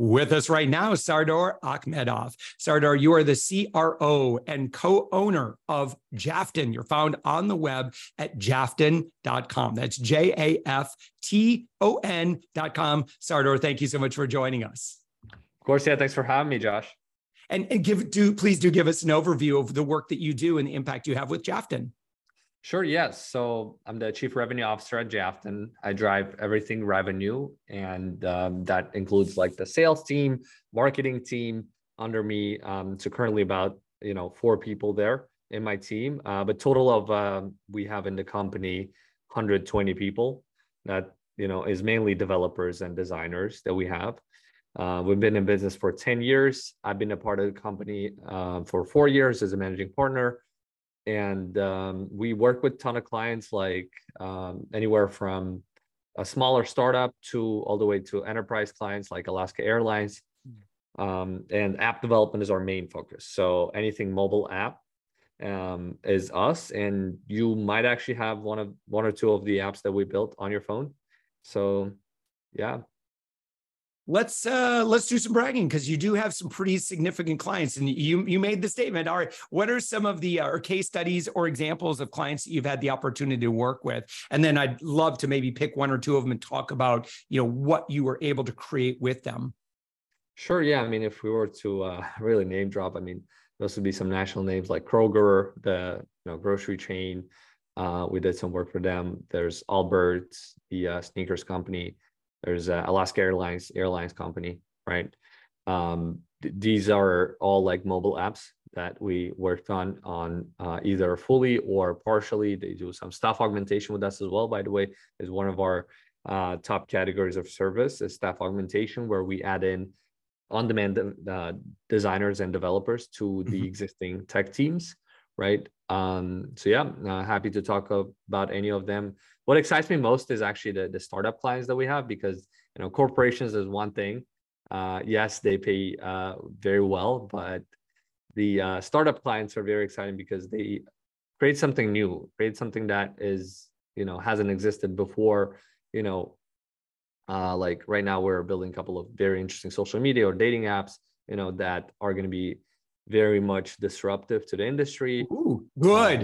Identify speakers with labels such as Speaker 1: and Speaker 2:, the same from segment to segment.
Speaker 1: With us right now, Sardor Akhmedov. Sardor, you are the CRO and co owner of Jafton. You're found on the web at jafton.com. That's J A F T O N.com. Sardor, thank you so much for joining us.
Speaker 2: Of course, yeah. Thanks for having me, Josh.
Speaker 1: And, and give do please do give us an overview of the work that you do and the impact you have with Jafton.
Speaker 2: Sure, yes. So I'm the chief revenue officer at Jafton. I drive everything revenue, and um, that includes like the sales team, marketing team under me. Um, so currently about you know four people there in my team, uh, but total of uh, we have in the company 120 people. That you know is mainly developers and designers that we have. Uh, we've been in business for 10 years. I've been a part of the company uh, for four years as a managing partner and um, we work with ton of clients like um, anywhere from a smaller startup to all the way to enterprise clients like alaska airlines. Hmm. um, and app development is our main focus. So anything mobile app um, is us. And you might actually have one of one or two of the apps that we built on your phone. So yeah
Speaker 1: let's uh let's do some bragging because you do have some pretty significant clients and you you made the statement. All right what are some of the uh, or case studies or examples of clients that you've had the opportunity to work with? And then i'd love to maybe pick one or two of them and talk about you know what you were able to create with them.
Speaker 2: Sure yeah i mean if we were to uh really name drop i mean those would be some national names like kroger the you know grocery chain. Uh, we did some work for them. There's Allbirds the uh, sneakers company there's uh, Alaska Airlines airlines company, right? Um, th- these are all like mobile apps that we worked on on uh, either fully or partially. They do some staff augmentation with us as well. By the way, is one of our uh, top categories of service is staff augmentation, where we add in on-demand uh, designers and developers to the mm-hmm. existing tech teams, right? Um, so yeah, uh, happy to talk about any of them what excites me most is actually the, the startup clients that we have because you know corporations is one thing uh, yes they pay uh, very well but the uh, startup clients are very exciting because they create something new create something that is you know hasn't existed before you know uh, like right now we're building a couple of very interesting social media or dating apps you know that are going to be very much disruptive to the industry.
Speaker 1: Ooh, good.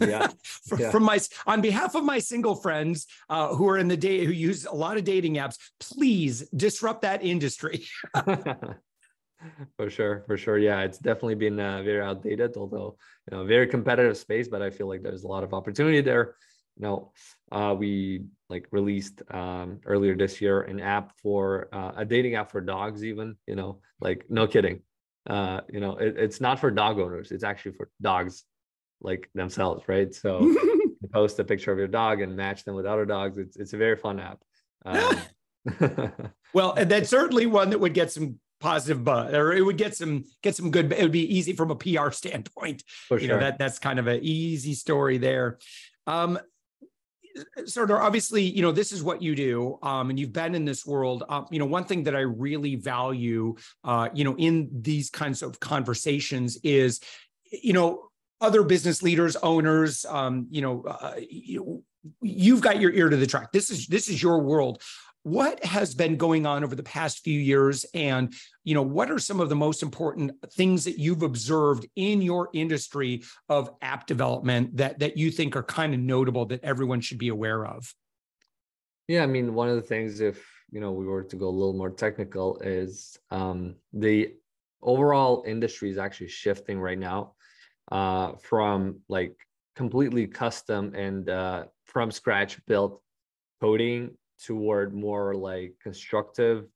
Speaker 2: Uh, yeah.
Speaker 1: yeah. From my on behalf of my single friends uh, who are in the day who use a lot of dating apps, please disrupt that industry.
Speaker 2: for sure, for sure. Yeah, it's definitely been uh, very outdated, although you know, very competitive space. But I feel like there's a lot of opportunity there. You know, uh, we like released um, earlier this year an app for uh, a dating app for dogs. Even you know, like no kidding uh, you know, it, it's not for dog owners. It's actually for dogs like themselves, right? So you post a picture of your dog and match them with other dogs. It's it's a very fun app.
Speaker 1: Um, well, and that's certainly one that would get some positive buzz, or it would get some get some good. It would be easy from a PR standpoint. For you sure. know that that's kind of an easy story there. Um, of obviously you know this is what you do um, and you've been in this world. Um, you know one thing that i really value uh, you know in these kinds of conversations is you know other business leaders owners um, you know uh, you, you've got your ear to the track. This is this is your world what has been going on over the past few years? And you know what are some of the most important things that you've observed in your industry of app development that that you think are kind of notable that everyone should be aware of?
Speaker 2: Yeah i mean one of the things if you know we were to go a little more technical is um, the overall industry is actually shifting right now uh, from like completely custom and uh, from scratch built coding toward more like constructive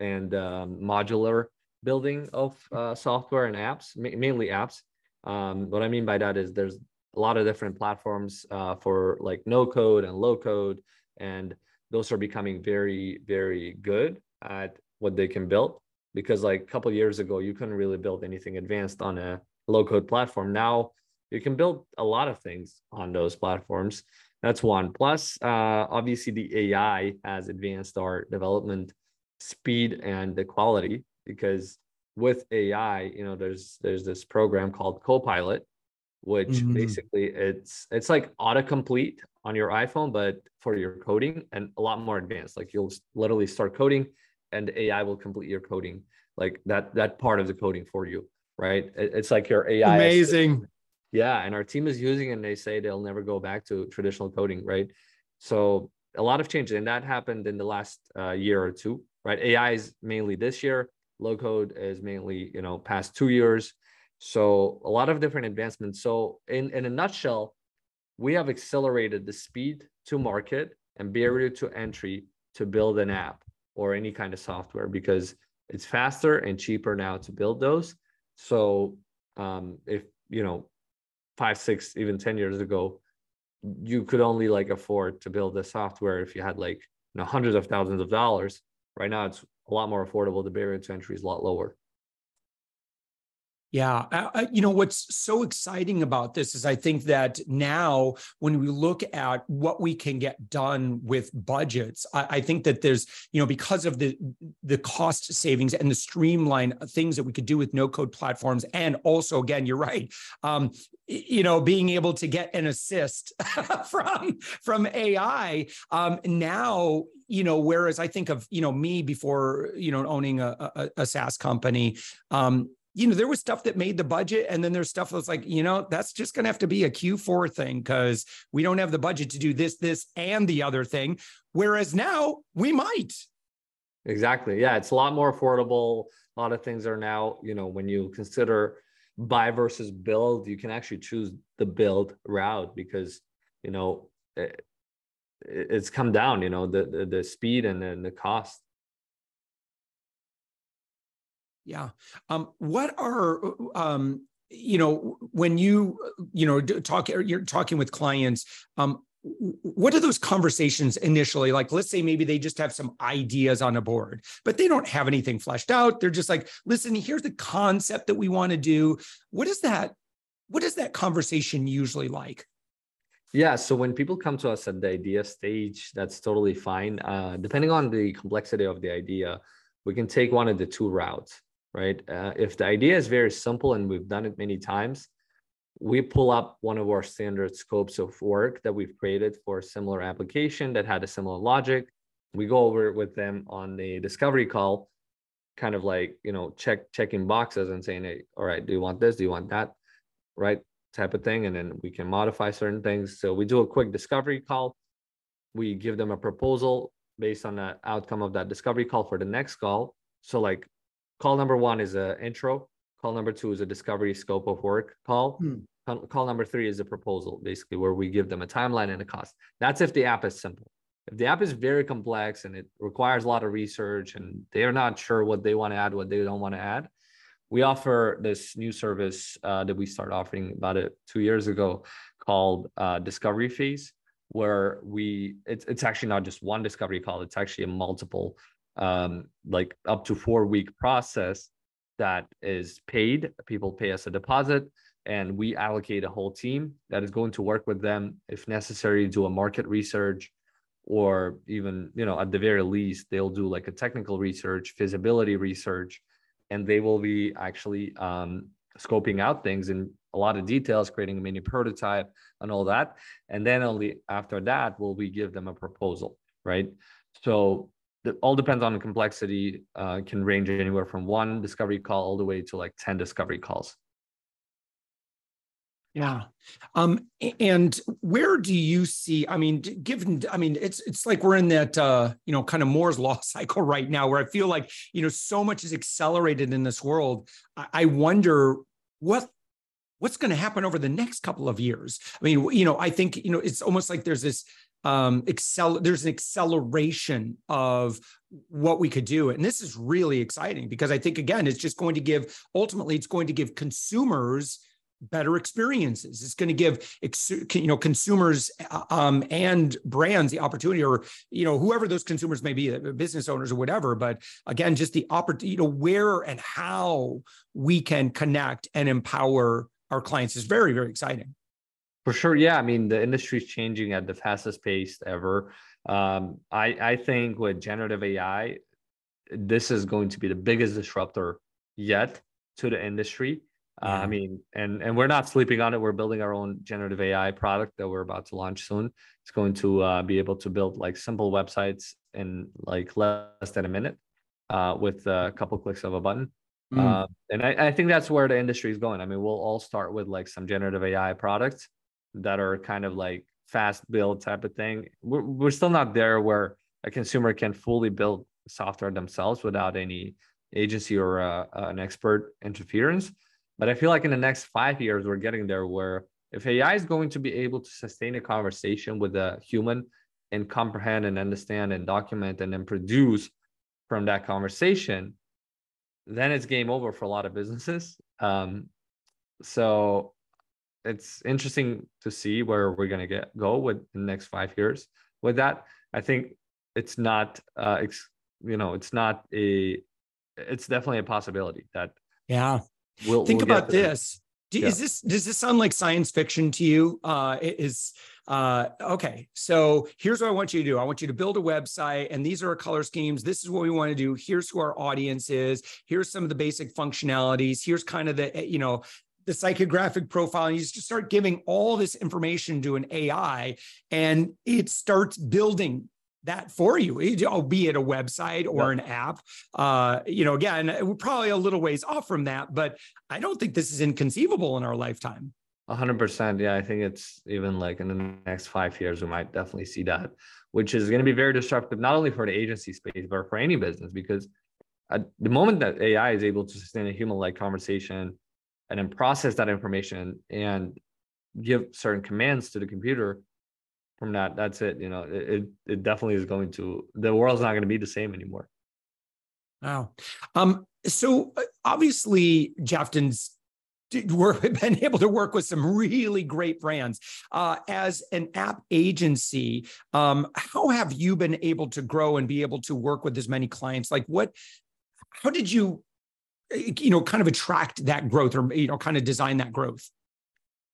Speaker 2: and um, modular building of uh, software and apps, ma- mainly apps. Um, what I mean by that is there's a lot of different platforms uh, for like no code and low code, and those are becoming very, very good at what they can build. Because like a couple years ago, you couldn't really build anything advanced on a low code platform. Now you can build a lot of things on those platforms. That's one. Plus, uh, obviously, the AI has advanced our development speed and the quality because with AI, you know, there's there's this program called Copilot, which mm-hmm. basically it's it's like autocomplete on your iPhone, but for your coding and a lot more advanced. Like you'll literally start coding, and AI will complete your coding, like that that part of the coding for you, right? It's like your AI.
Speaker 1: Amazing. Assistant.
Speaker 2: Yeah, and our team is using it, and they say they'll never go back to traditional coding, right? So a lot of changes, and that happened in the last uh, year or two, right? AI is mainly this year low code is mainly you know past two years so a lot of different advancements so in in a nutshell we have accelerated the speed to market and barrier to entry to build an app or any kind of software because it's faster and cheaper now to build those so um, if you know five six even 10 years ago you could only like afford to build the software if you had like you know hundreds of thousands of dollars right now it's a lot more affordable. The barrier to entry is a lot lower.
Speaker 1: Yeah. You know, what's so exciting about this is I think that now when we look at what we can get done with budgets, I, I, think that there's, you know, because of the the cost savings and the streamline things that we could do with no code platforms. And also, again, you're right. Um, you know, being able to get an assist from from AI. Um, now, you know, whereas I think of, you know, me before, you know, owning a, a, a SaaS company, um, you know, there was stuff that made the budget, and then there's stuff that's like, you know, that's just going to have to be a Q4 thing because we don't have the budget to do this, this, and the other thing. Whereas now we might.
Speaker 2: Exactly. Yeah, it's a lot more affordable. A lot of things are now, you know, when you consider buy versus build, you can actually choose the build route because, you know, it, it's come down, you know, the the, the speed and then the cost.
Speaker 1: Yeah. Um, what are um, you know when you you know talk you're talking with clients um, what are those conversations initially? Like let's say maybe they just have some ideas on a board but they don't have anything fleshed out. They're just like listen here's the concept that we want to do. What is that what is that conversation usually like?
Speaker 2: Yeah so when people come to us at the idea stage that's totally fine. Uh, depending on the complexity of the idea we can take one of the two routes right? Uh, if the idea is very simple and we've done it many times, we pull up one of our standard scopes of work that we've created for a similar application that had a similar logic. We go over it with them on the discovery call, kind of like, you know, check checking boxes and saying, hey, all right, do you want this? Do you want that? Right? Type of thing. And then we can modify certain things. So we do a quick discovery call. We give them a proposal based on the outcome of that discovery call for the next call. So like Call number one is an intro. Call number two is a discovery scope of work call. Hmm. Call number three is a proposal, basically, where we give them a timeline and a cost. That's if the app is simple. If the app is very complex and it requires a lot of research and they're not sure what they want to add, what they don't want to add, we offer this new service uh, that we started offering about it two years ago called uh, Discovery Phase, where we it's it's actually not just one discovery call; it's actually a multiple um, like up to four week process that is paid. People pay us a deposit and we allocate a whole team that is going to work with them if necessary, do a market research or even, you know, at the very least, they'll do like a technical research, feasibility research, and they will be actually um, scoping out things in a lot of details, creating a mini prototype and all that. And then only after that will we give them a proposal, right? So it all depends on the complexity uh, can range anywhere from one discovery call all the way to like 10 discovery calls.
Speaker 1: Yeah. Um and where do you see i mean given i mean it's it's like we're in that uh you know kind of moore's law cycle right now where i feel like you know so much is accelerated in this world. I, I wonder what what's going to happen over the next couple of years. I mean you know i think you know it's almost like there's this um excel there's an acceleration of what we could do. And this is really exciting because i think again it's just going to give ultimately it's going to give consumers better experiences. It's going to give you know consumers uh, um, and brands the opportunity or you know whoever those consumers may be uh, business owners or whatever. But again just the opportunity you know where and how we can connect and empower our clients is very very exciting
Speaker 2: for sure yeah i mean the industry is changing at the fastest pace ever um, I, I think with generative ai this is going to be the biggest disruptor yet to the industry uh, I mean, and and we're not sleeping on it. We're building our own generative AI product that we're about to launch soon. It's going to uh, be able to build like simple websites in like less than a minute uh, with a couple clicks of a button. Mm. and I, I think that's where the industry is going. I mean, we'll all start with like some generative AI products that are kind of like fast build type of thing. We're, we're still not there where a consumer can fully build software themselves without any agency or uh, an expert interference but I feel like in the next five years, we're getting there where if AI is going to be able to sustain a conversation with a human and comprehend and understand and document and then produce from that conversation, then it's game over for a lot of businesses. Um, so it's interesting to see where we're going to get go with the next five years with that. I think it's not, uh, ex- you know, it's not a, it's definitely a possibility that
Speaker 1: yeah We'll, think we'll about this. Do, yeah. Is this does this sound like science fiction to you? Uh, is uh, okay. So here's what I want you to do. I want you to build a website, and these are our color schemes. This is what we want to do. Here's who our audience is. Here's some of the basic functionalities. Here's kind of the eh, you know the psychographic profile. And you just start giving all this information to an AI, and it starts building that for you, eh, albeit a website or yep. an app. Uh, you know, again, we're probably a little ways off from that, but I don't think this is inconceivable in our lifetime.
Speaker 2: Hundred percent. Yeah, I think it's even like in the next five years, we might definitely see that, which is going to be very disruptive, not only for the agency space, but for any business. Because at the moment that AI is able to sustain a human-like conversation and then process that information and give certain commands to the computer, from that that's it you know it it definitely is going to the world's not going to be the same anymore.
Speaker 1: Wow. Um so uh, obviously Jafton's we're been able to work with some really great brands. Uh, as an app agency um, how have you been able to grow and be able to work with as many clients? Like what how did you you know kind of attract that growth or you know kind of design that growth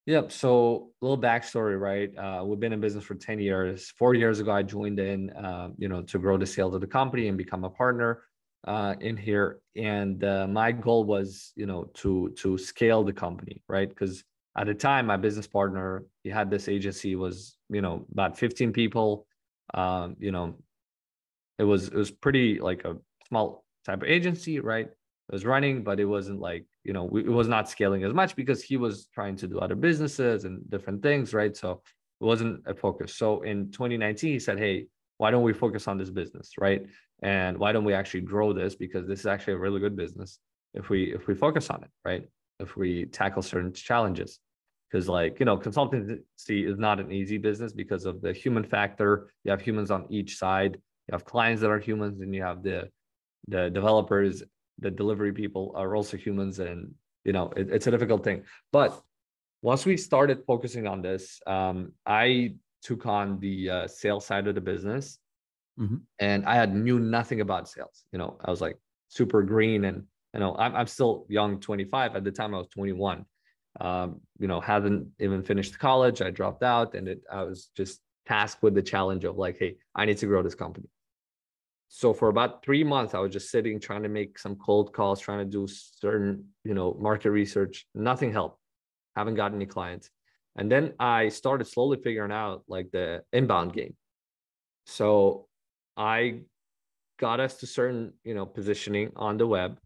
Speaker 2: Yep. So a little backstory, right? Uh, we've been in business for 10 years. Four years ago, I joined in, uh, you know, to grow the sales of the company and become a partner uh, in here. And uh, my goal was, you know, to to scale the company, right? Because at the time, my business partner, he had this agency was, you know, about 15 people. Um, you know, it was it was pretty like a small type of agency, right? It was running, but it wasn't like you know, it was not scaling as much because he was trying to do other businesses and different things, right? So it wasn't a focus. So in 2019, he said, Hey, why don't we focus on this business, right? And why don't we actually grow this? Because this is actually a really good business if we if we focus on it, right? If we tackle certain challenges. Because like, you know, consultancy is not an easy business because of the human factor. You have humans on each side, you have clients that are humans, and you have the the developers the delivery people are also humans and you know it, it's a difficult thing. But once we started focusing on this um, i took on the uh, sales side of the business mm-hmm. and i had knew nothing about sales you know. I was like super green and you know i'm, I'm still young 25 at the time i was 21 um, you know hadn't even finished college. I dropped out and it, i was just tasked with the challenge of like hey i need to grow this company so for about three months i was just sitting trying to make some cold calls trying to do certain you know market research. Nothing helped. Haven't got any clients. And then i started slowly figuring out like the inbound game. So i got us to certain you know positioning on the web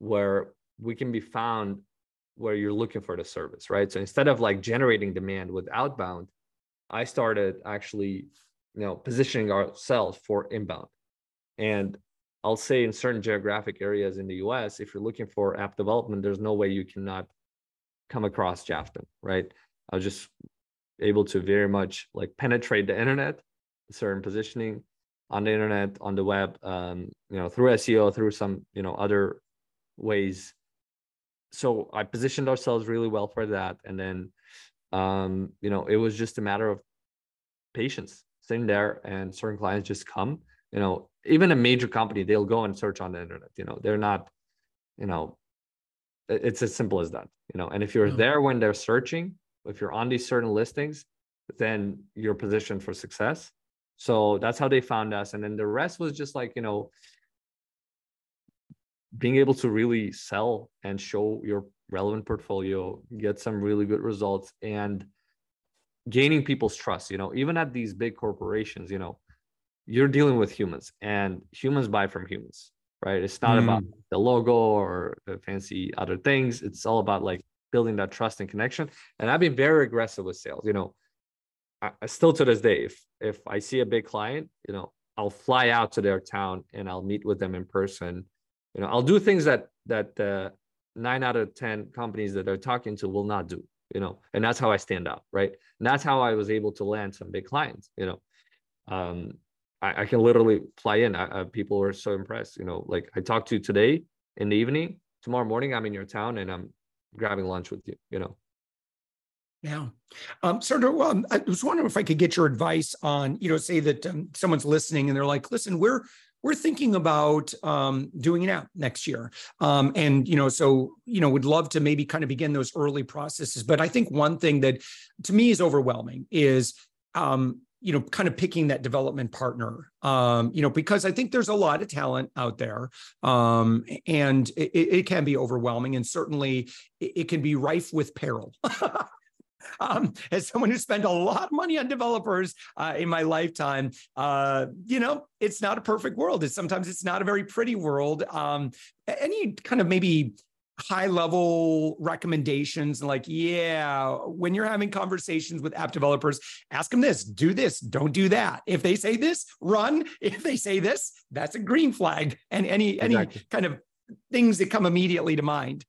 Speaker 2: where we can be found where you're looking for the service right? So instead of like generating demand with outbound i started actually you know positioning ourselves for inbound and I'll say in certain geographic areas in the US, if you're looking for app development, there's no way you cannot come across Jafton, right? I was just able to very much like penetrate the internet, certain positioning on the internet, on the web, um, you know, through SEO, through some, you know, other ways. So I positioned ourselves really well for that. And then, um, you know, it was just a matter of patience sitting there and certain clients just come, you know, even a major company, they'll go and search on the internet, you know, they're not, you know, it's as simple as that, you know, and if you're mm-hmm. there when they're searching, if you're on these certain listings, then you're positioned for success. So that's how they found us. And then the rest was just like, you know, being able to really sell and show your relevant portfolio, get some really good results and gaining people's trust, you know, even at these big corporations, you know, you're dealing with humans and humans buy from humans, right? It's not mm. about the logo or the fancy other things. It's all about like building that trust and connection. And I've been very aggressive with sales. You know, I, still to this day, if if I see a big client, you know, I'll fly out to their town and I'll meet with them in person. You know, I'll do things that that uh, nine out of ten companies that they're talking to will not do. You know, and that's how I stand out, right? And that's how I was able to land some big clients. You know, um, I, I can literally fly in. I, I, people were so impressed. You know, like I talked to you today in the evening. Tomorrow morning, I'm in your town and I'm grabbing lunch with you, you know.
Speaker 1: Yeah. Um, Sardor, well, I was wondering if I could get your advice on, you know, say that um, someone's listening and they're like, listen, we're we're thinking about um, doing an app next year. Um, and, you know, so, you know, would love to maybe kind of begin those early processes. But I think one thing that to me is overwhelming is um, you know kind of picking that development partner um, you know because i think there's a lot of talent out there um, and it, it, can be overwhelming and certainly it, can be rife with peril um, as someone who spent a lot of money on developers uh, in my lifetime, uh, you know, it's not a perfect world. It's sometimes it's not a very pretty world. Um, any kind of maybe high level recommendations and like yeah when you're having conversations with app developers ask them this do this don't do that. If they say this run. If they say this that's a green flag. And any exactly. any kind of things that come immediately to mind.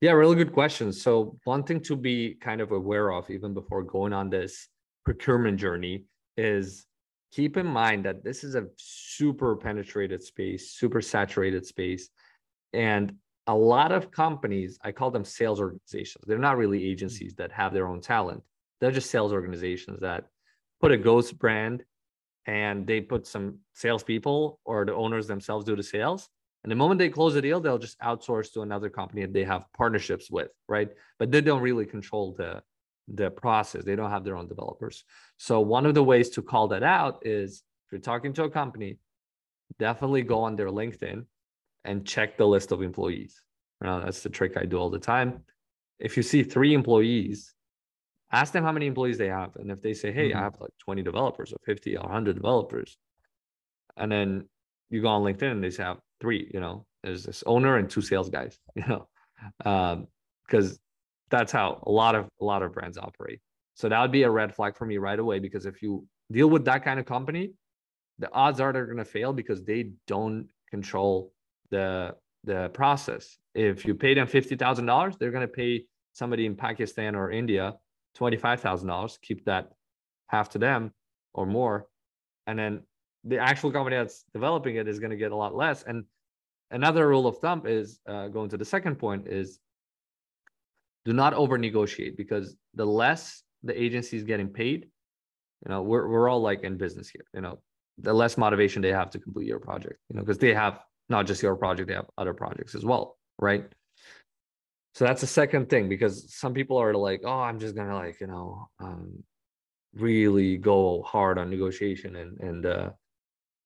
Speaker 2: Yeah really good question so one thing to be kind of aware of even before going on this procurement journey is keep in mind that this is a super penetrated space super saturated space. And a lot of companies, I call them sales organizations. They're not really mm-hmm. agencies that have their own talent. They're just sales organizations that put a ghost brand and they put some salespeople or the owners themselves do the sales. And the moment they close the deal, they'll just outsource to another company that they have partnerships with, right? But they don't really control the the process. They don't have their own developers. So one of the ways to call that out is if you're talking to a company, definitely go on their LinkedIn and check the list of employees. Uh, that's the trick I do all the time. If you see three employees, ask them how many employees they have. And if they say, hey, mm-hmm. I have like 20 developers or 50 or 100 developers, and then you go on LinkedIn and they say, have three, you know, there's this owner and two sales guys, you know, because um, that's how a lot of a lot of brands operate. So that would be a red flag for me right away because if you deal with that kind of company, the odds are they're going to fail because they don't control the the process. If you pay them fifty thousand dollars, they're going to pay somebody in Pakistan or India twenty five thousand dollars. Keep that half to them or more, and then the actual company that's developing it is going to get a lot less. And another rule of thumb is uh, going to the second point is do not over negotiate because the less the agency is getting paid, you know, we're we're all like in business here, you know, the less motivation they have to complete your project, you know, because they have not just your project, they have other projects as well, right? So that's the second thing because some people are like, oh, I'm just gonna like, you know, um, really go hard on negotiation and and uh,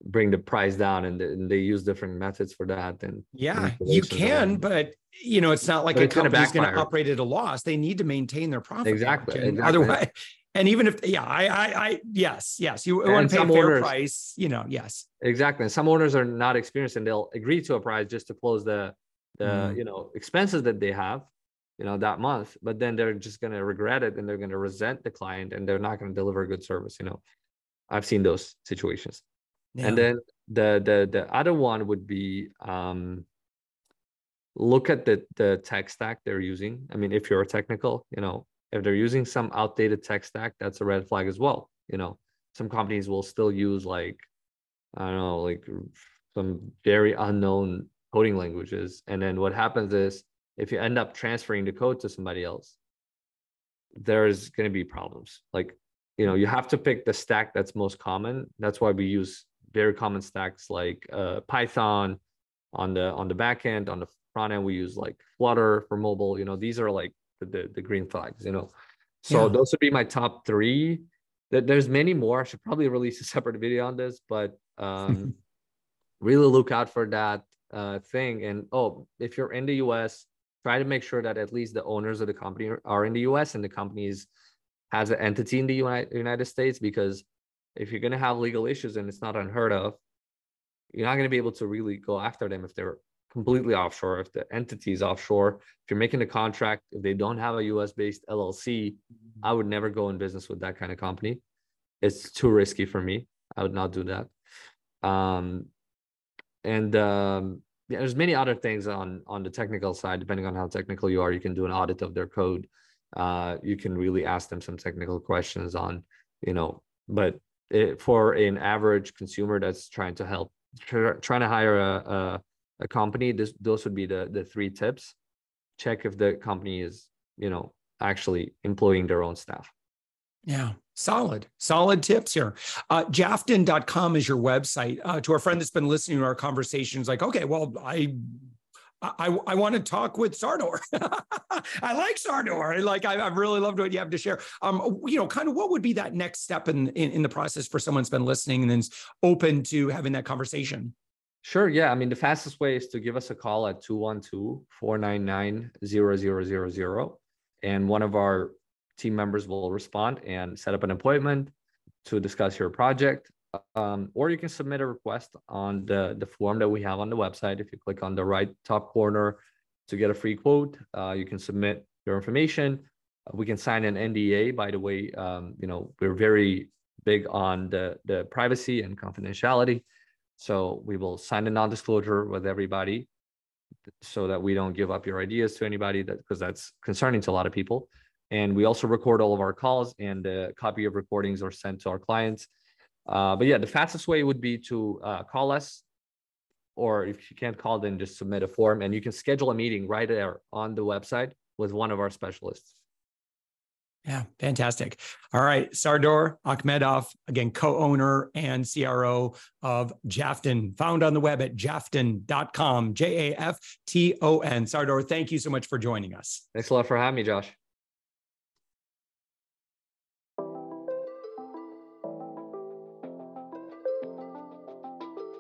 Speaker 2: bring the price down, and, and they use different methods for that. And
Speaker 1: yeah, you can, but you know, it's not like a company is going to operate at a loss. They need to maintain their profit.
Speaker 2: Exactly. exactly.
Speaker 1: Otherwise, and even if yeah i i, I yes yes you and want to pay a fair owners, price you know yes
Speaker 2: exactly and some owners are not experienced and they'll agree to a price just to close the the mm. you know expenses that they have you know that month but then they're just going to regret it and they're going to resent the client and they're not going to deliver a good service you know i've seen those situations yeah. and then the the the other one would be um look at the the tech stack they're using. I mean, if you're technical, you know, if they're using some outdated tech stack, that's a red flag as well. You know, some companies will still use like I don't know, like some very unknown coding languages. And then what happens is if you end up transferring the code to somebody else, there's going to be problems. Like, you know, you have to pick the stack that's most common. That's why we use very common stacks like uh, Python on the on the back end. On the front end, we use like Flutter for mobile. You know, these are like the the, green flags. You know, so yeah. those would be my top three. There's many more. I should probably release a separate video on this, but um, really look out for that uh, thing. And oh, if you're in the US, try to make sure that at least the owners of the company are in the US and the companies has an entity in the United, United States because if you're going to have legal issues and it's not unheard of, you're not going to be able to really go after them if they're completely offshore, if the entity is offshore. If you're making a contract, if they don't have a US based LLC, I would never go in business with that kind of company. It's too risky for me. I would not do that. Um, and um, yeah, there's many other things on on the technical side. Depending on how technical you are, you can do an audit of their code. Uh, you can really ask them some technical questions on, you know, but it, for an average consumer that's trying to help, trying to hire a, a, a company, this, those would be the the three tips. Check if the company is, you know, actually employing their own staff.
Speaker 1: Yeah, solid, solid tips here. Uh, Jafton.com is your website. Uh, to our friend that's been listening to our conversations, like, okay, well, I I, I want to talk with Sardor. I like Sardor. Like I, I really loved what you have to share. Um, you know, kind of what would be that next step in, in, in the process for someone who's been listening and then's open to having that conversation?
Speaker 2: Sure. Yeah. I mean, the fastest way is to give us a call at 212 499 0000. And one of our team members will respond and set up an appointment to discuss your project. Um, or you can submit a request on the, the form that we have on the website. If you click on the right top corner to get a free quote, uh, you can submit your information. we can sign an NDA. By the way, um, you know we're very big on the, the privacy and confidentiality. So we will sign a non-disclosure with everybody so that we don't give up your ideas to anybody that because that's concerning to a lot of people. And we also record all of our calls and a copy of recordings are sent to our clients. Uh, but yeah, the fastest way would be to uh, call us, or if you can't call, then just submit a form and you can schedule a meeting right there on the website with one of our specialists.
Speaker 1: Yeah, fantastic. All right. Sardor Akhmedov, again, co owner and CRO of Jafton, found on the web at jafton.com, J A F T O N. Sardor, thank you so much for joining us.
Speaker 2: Thanks a lot for having me, Josh.